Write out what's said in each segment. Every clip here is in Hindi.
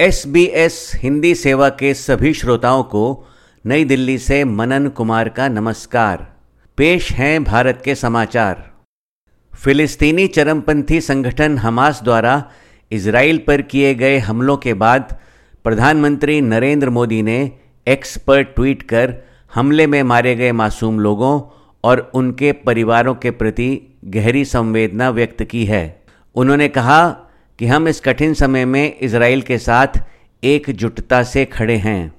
एस बी एस हिंदी सेवा के सभी श्रोताओं को नई दिल्ली से मनन कुमार का नमस्कार। पेश हैं भारत के समाचार। फिलिस्तीनी चरमपंथी संगठन हमास द्वारा इसराइल पर किए गए हमलों के बाद प्रधानमंत्री नरेंद्र मोदी ने एक्स पर ट्वीट कर हमले में मारे गए मासूम लोगों और उनके परिवारों के प्रति गहरी संवेदना व्यक्त की है। उन्होंने कहा कि हम इस कठिन समय में इसराइल के साथ एकजुटता से खड़े हैं।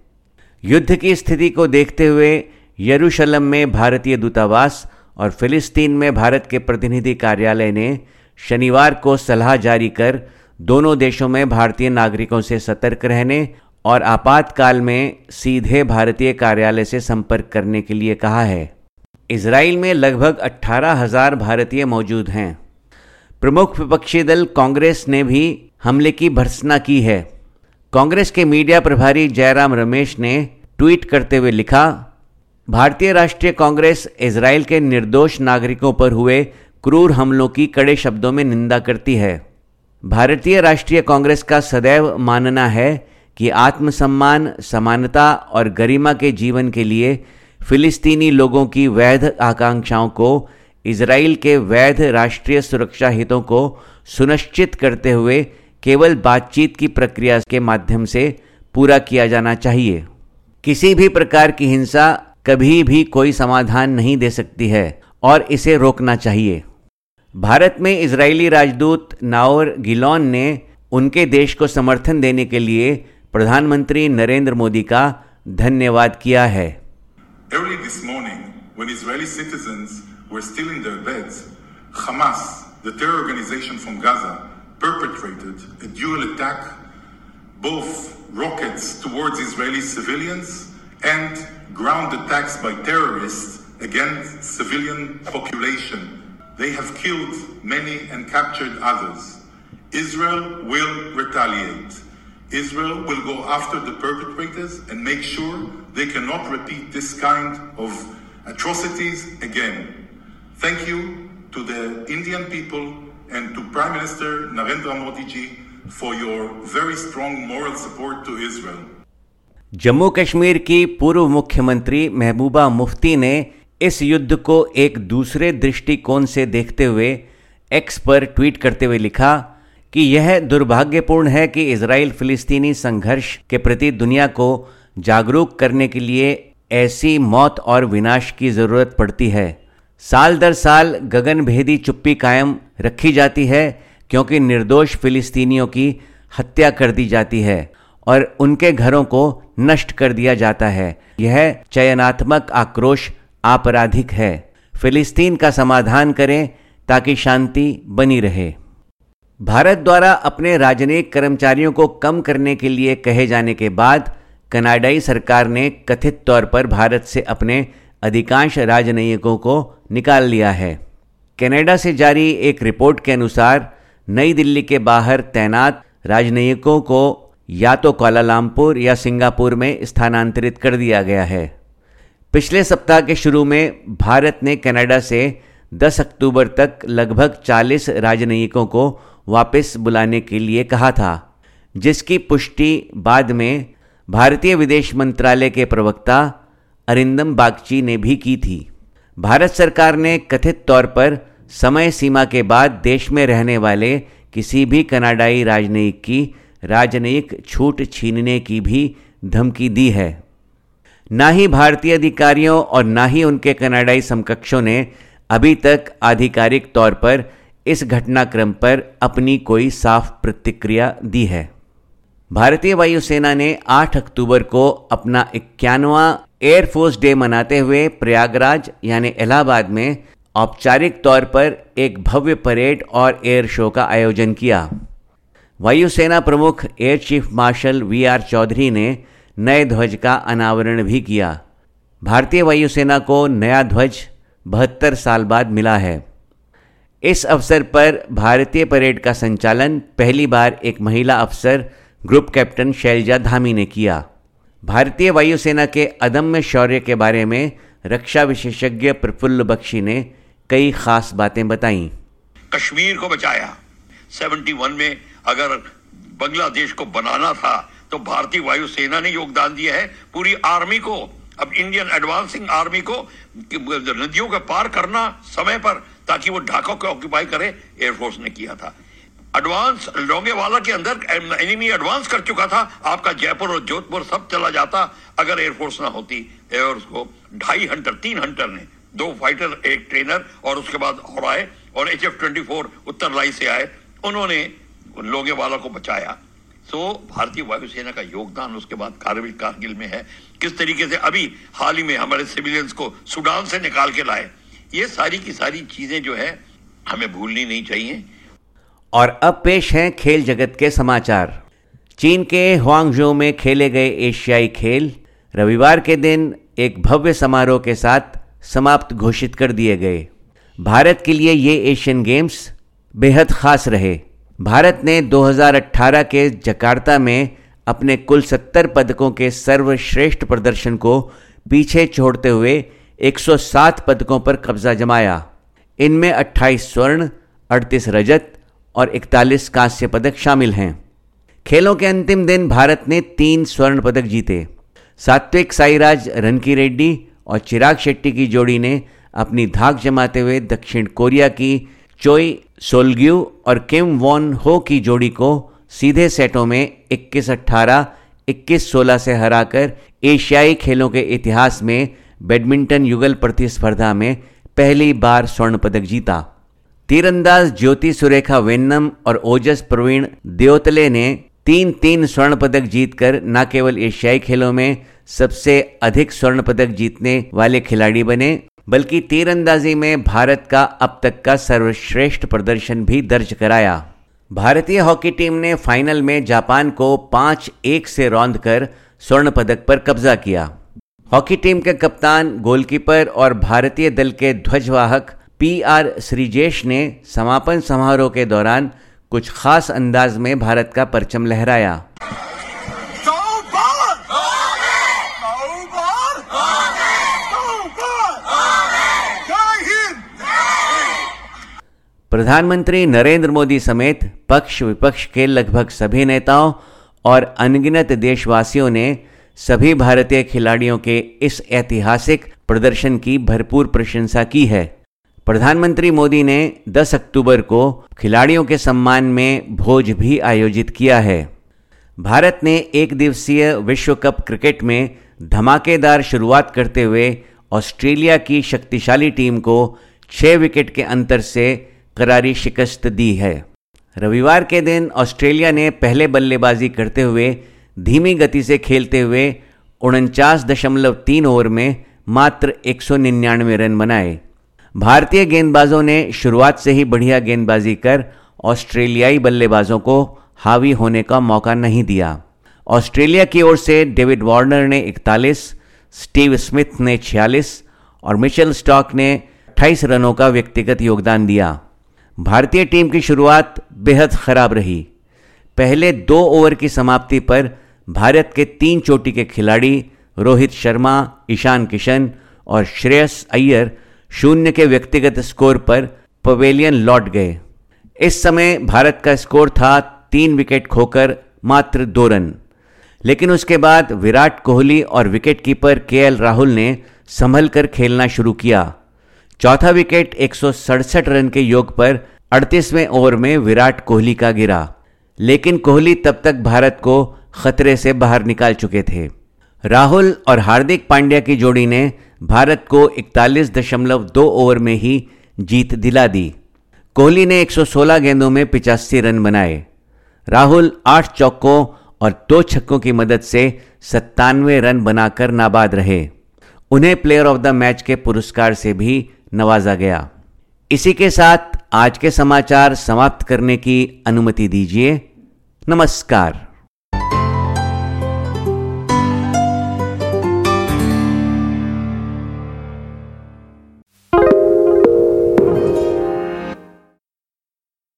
युद्ध की स्थिति को देखते हुए यरूशलम में भारतीय दूतावास और फिलिस्तीन में भारत के प्रतिनिधि कार्यालय ने शनिवार को सलाह जारी कर दोनों देशों में भारतीय नागरिकों से सतर्क रहने और आपातकाल में सीधे भारतीय कार्यालय से संपर्क करने के लिए कहा है। इसराइल में लगभग अट्ठारह हज़ार भारतीय मौजूद हैं। प्रमुख विपक्षी दल कांग्रेस ने भी हमले की भर्सना की है। कांग्रेस के मीडिया प्रभारी जयराम रमेश ने ट्वीट करते हुए लिखा, भारतीय राष्ट्रीय कांग्रेस इसराइल के निर्दोष नागरिकों पर हुए क्रूर हमलों की कड़े शब्दों में निंदा करती है। भारतीय राष्ट्रीय कांग्रेस का सदैव मानना है कि आत्मसम्मान, समानता और गरिमा के जीवन के लिए फिलिस्तीनी लोगों की वैध आकांक्षाओं को इसराइल के वैध राष्ट्रीय सुरक्षा हितों को सुनिश्चित करते हुए केवल बातचीत की प्रक्रिया के माध्यम से पूरा किया जाना चाहिए। किसी भी प्रकार की हिंसा कभी भी कोई समाधान नहीं दे सकती है और इसे रोकना चाहिए। भारत में इजरायली राजदूत नाओर गिलॉन ने उनके देश को समर्थन देने के लिए प्रधानमंत्री नरेंद्र मोदी का धन्यवाद किया है। Early this morning, when Israeli citizens were still in their beds, Hamas, the terror organization from Gaza, perpetrated a dual attack, both rockets towards Israeli civilians and ground attacks by terrorists against civilian population. They have killed many and captured others. Israel will retaliate. Israel will go after the perpetrators and make sure they cannot repeat this kind of atrocities again. Thank you to the Indian people and to Prime Minister Narendra Modi ji for your very strong moral support to Israel. Jammu Kashmir की पूर्व मुख्यमंत्री महबूबा मुफ्ती ने इस युद्ध को एक दूसरे दृष्टिकोण से देखते हुए एक्स पर ट्वीट करते हुए लिखा कि यह दुर्भाग्यपूर्ण है कि इसराइल फिलिस्तीनी संघर्ष के प्रति दुनिया को जागरूक करने के लिए ऐसी मौत और विनाश की ज़रूरत पड़ती है साल दर साल गगनभेदी चुप्पी कायम रखी जाती है, क्योंकि निर्दोष फिलिस्तीनियों की हत्या कर दी जाती है और उनके घरों को नष्ट कर दिया जाता है। यह चयनात्मक आक्रोश आपराधिक है। फिलिस्तीन का समाधान करें ताकि शांति बनी रहे। भारत द्वारा अपने राजनयिक कर्मचारियों को कम करने के लिए कहे जाने के बाद कनाडाई सरकार ने कथित तौर पर भारत से अपने अधिकांश राजनयिकों को निकाल लिया है। कनाडा से जारी एक रिपोर्ट के अनुसार, नई दिल्ली के बाहर तैनात राजनयिकों को या तो कोलालमपुर या सिंगापुर में स्थानांतरित कर दिया गया है। पिछले सप्ताह के शुरू में भारत ने कनाडा से 10 अक्टूबर तक लगभग 40 राजनयिकों को वापस बुलाने के लिए कहा था, जिसकी पुष्टि बाद में भारतीय विदेश मंत्रालय के प्रवक्ता अरिंदम बागची ने भी की थी। भारत सरकार ने कथित तौर पर समय सीमा के बाद देश में रहने वाले किसी भी कनाडाई राजनयिक की राजनयिक छूट छीनने की भी धमकी दी है। न ही भारतीय अधिकारियों और न ही उनके कनाडाई समकक्षों ने अभी तक आधिकारिक तौर पर इस घटनाक्रम पर अपनी कोई साफ़ प्रतिक्रिया दी है। भारतीय वायुसेना ने 8 अक्टूबर को अपना इक्यानवा एयरफोर्स डे मनाते हुए प्रयागराज, यानी इलाहाबाद में औपचारिक तौर पर एक भव्य परेड और एयर शो का आयोजन किया। वायुसेना प्रमुख air chief marshal V R Chaudhari ने नए ध्वज का अनावरण भी किया। भारतीय वायुसेना को नया ध्वज बहत्तर साल बाद मिला है। इस अवसर पर भारतीय परेड का संचालन पहली बार एक महिला अफसर, ग्रुप कैप्टन शैलजा धामी ने किया। भारतीय वायुसेना के अदम्य शौर्य के बारे में रक्षा विशेषज्ञ प्रफुल्ल बख्शी ने कई खास बातें बताई। कश्मीर को बचाया। 71 में अगर बांग्लादेश को बनाना था तो भारतीय वायुसेना ने योगदान दिया है पूरी आर्मी को। अब इंडियन एडवांसिंग आर्मी को नदियों का पार करना समय पर, ताकि वो ढाका को ऑक्यूपाई करे एयरफोर्स ने किया था। एडवांस लोंगेवाला के अंदर एनिमी एडवांस कर चुका था आपका जयपुर और जोधपुर सब चला जाता अगर एयरफोर्स ना होती एयरफोर्स को ढाई हंटर तीन हंटर ने। दो फाइटर एक ट्रेनर और उसके बाद और आए और एच एफ़ ट्वेंटी फोर उत्तर लाई से आए। उन्होंने लोगेवाला को बचाया। सो भारतीय वायुसेना का योगदान उसके बाद कारगिल कारगिल में है। किस तरीके से अभी हाल ही में हमारे सिविलियंस को सुडान से निकाल के लाए। ये सारी की सारी चीज़ें जो है, हमें भूलनी नहीं चाहिए। और अब पेश हैं खेल जगत के समाचार। चीन के हुआंगजो में खेले गए एशियाई खेल रविवार के दिन एक भव्य समारोह के साथ समाप्त घोषित कर दिए गए। भारत के लिए ये एशियन गेम्स बेहद खास रहे। भारत ने 2018 के जकार्ता में अपने कुल 70 पदकों के सर्वश्रेष्ठ प्रदर्शन को पीछे छोड़ते हुए 107 पदकों पर कब्जा जमाया। इनमें 28 स्वर्ण 38 रजत और 41 कांस्य पदक शामिल हैं। खेलों के अंतिम दिन भारत ने तीन स्वर्ण पदक जीते। सात्विक साईराज रनकी रेड्डी और चिराग शेट्टी की जोड़ी ने अपनी धाक जमाते हुए दक्षिण कोरिया की चोई सोलग्यू और किम वॉन हो की जोड़ी को सीधे सेटों में 21-18, 21-16 से हराकर एशियाई खेलों के इतिहास में बैडमिंटन युगल प्रतिस्पर्धा में पहली बार स्वर्ण पदक जीता। तीरंदाज ज्योति सुरेखा वेन्नम और ओजस प्रवीण देवतले ने तीन तीन स्वर्ण पदक जीतकर न केवल एशियाई खेलों में सबसे अधिक स्वर्ण पदक जीतने वाले खिलाड़ी बने, बल्कि तीरंदाजी में भारत का अब तक का सर्वश्रेष्ठ प्रदर्शन भी दर्ज कराया। भारतीय हॉकी टीम ने फाइनल में जापान को पाँच एक से रौंद कर स्वर्ण पदक पर कब्जा किया। हॉकी टीम के कप्तान, गोलकीपर और भारतीय दल के ध्वजवाहक पी आर श्रीजेश ने समापन समारोह के दौरान कुछ खास अंदाज में भारत का परचम लहराया। प्रधानमंत्री नरेंद्र मोदी समेत पक्ष विपक्ष के लगभग सभी नेताओं और अनगिनत देशवासियों ने सभी भारतीय खिलाड़ियों के इस ऐतिहासिक प्रदर्शन की भरपूर प्रशंसा की है। प्रधानमंत्री मोदी ने 10 अक्टूबर को खिलाड़ियों के सम्मान में भोज भी आयोजित किया है। भारत ने एक दिवसीय विश्व कप क्रिकेट में धमाकेदार शुरुआत करते हुए ऑस्ट्रेलिया की शक्तिशाली टीम को छह विकेट के अंतर से करारी शिकस्त दी है। रविवार के दिन ऑस्ट्रेलिया ने पहले बल्लेबाजी करते हुए धीमी गति से खेलते हुए उनचास दशमलव तीन ओवर में मात्र एक सौ निन्यानवे रन बनाए। भारतीय गेंदबाजों ने शुरुआत से ही बढ़िया गेंदबाजी कर ऑस्ट्रेलियाई बल्लेबाजों को हावी होने का मौका नहीं दिया। ऑस्ट्रेलिया की ओर से डेविड वार्नर ने 41, स्टीव स्मिथ ने 46 और मिचेल स्टॉक ने 28 रनों का व्यक्तिगत योगदान दिया। भारतीय टीम की शुरुआत बेहद खराब रही। पहले दो ओवर की समाप्ति पर भारत के तीन चोटी के खिलाड़ी रोहित शर्मा ईशान किशन और श्रेयस अय्यर शून्य के व्यक्तिगत स्कोर पर पवेलियन लौट गए। इस समय भारत का स्कोर था तीन विकेट खोकर मात्र दो रन। लेकिन उसके बाद विराट कोहली और विकेटकीपर के राहुल ने संभल कर खेलना शुरू किया। चौथा विकेट एक सौ सड़सठ रन के योग पर अड़तीसवें ओवर में विराट कोहली का गिरा। लेकिन कोहली तब तक भारत को खतरे से बाहर निकाल चुके थे। राहुल और हार्दिक पांड्या की जोड़ी ने भारत को इकतालीस दशमलव दो ओवर में ही जीत दिला दी। कोहली ने 116 गेंदों में पिचासी रन बनाए। राहुल आठ चौकों और दो छक्कों की मदद से सत्तानवे रन बनाकर नाबाद रहे। उन्हें प्लेयर ऑफ़ द मैच के पुरस्कार से भी नवाजा गया। इसी के साथ आज के समाचार समाप्त करने की अनुमति दीजिए। नमस्कार।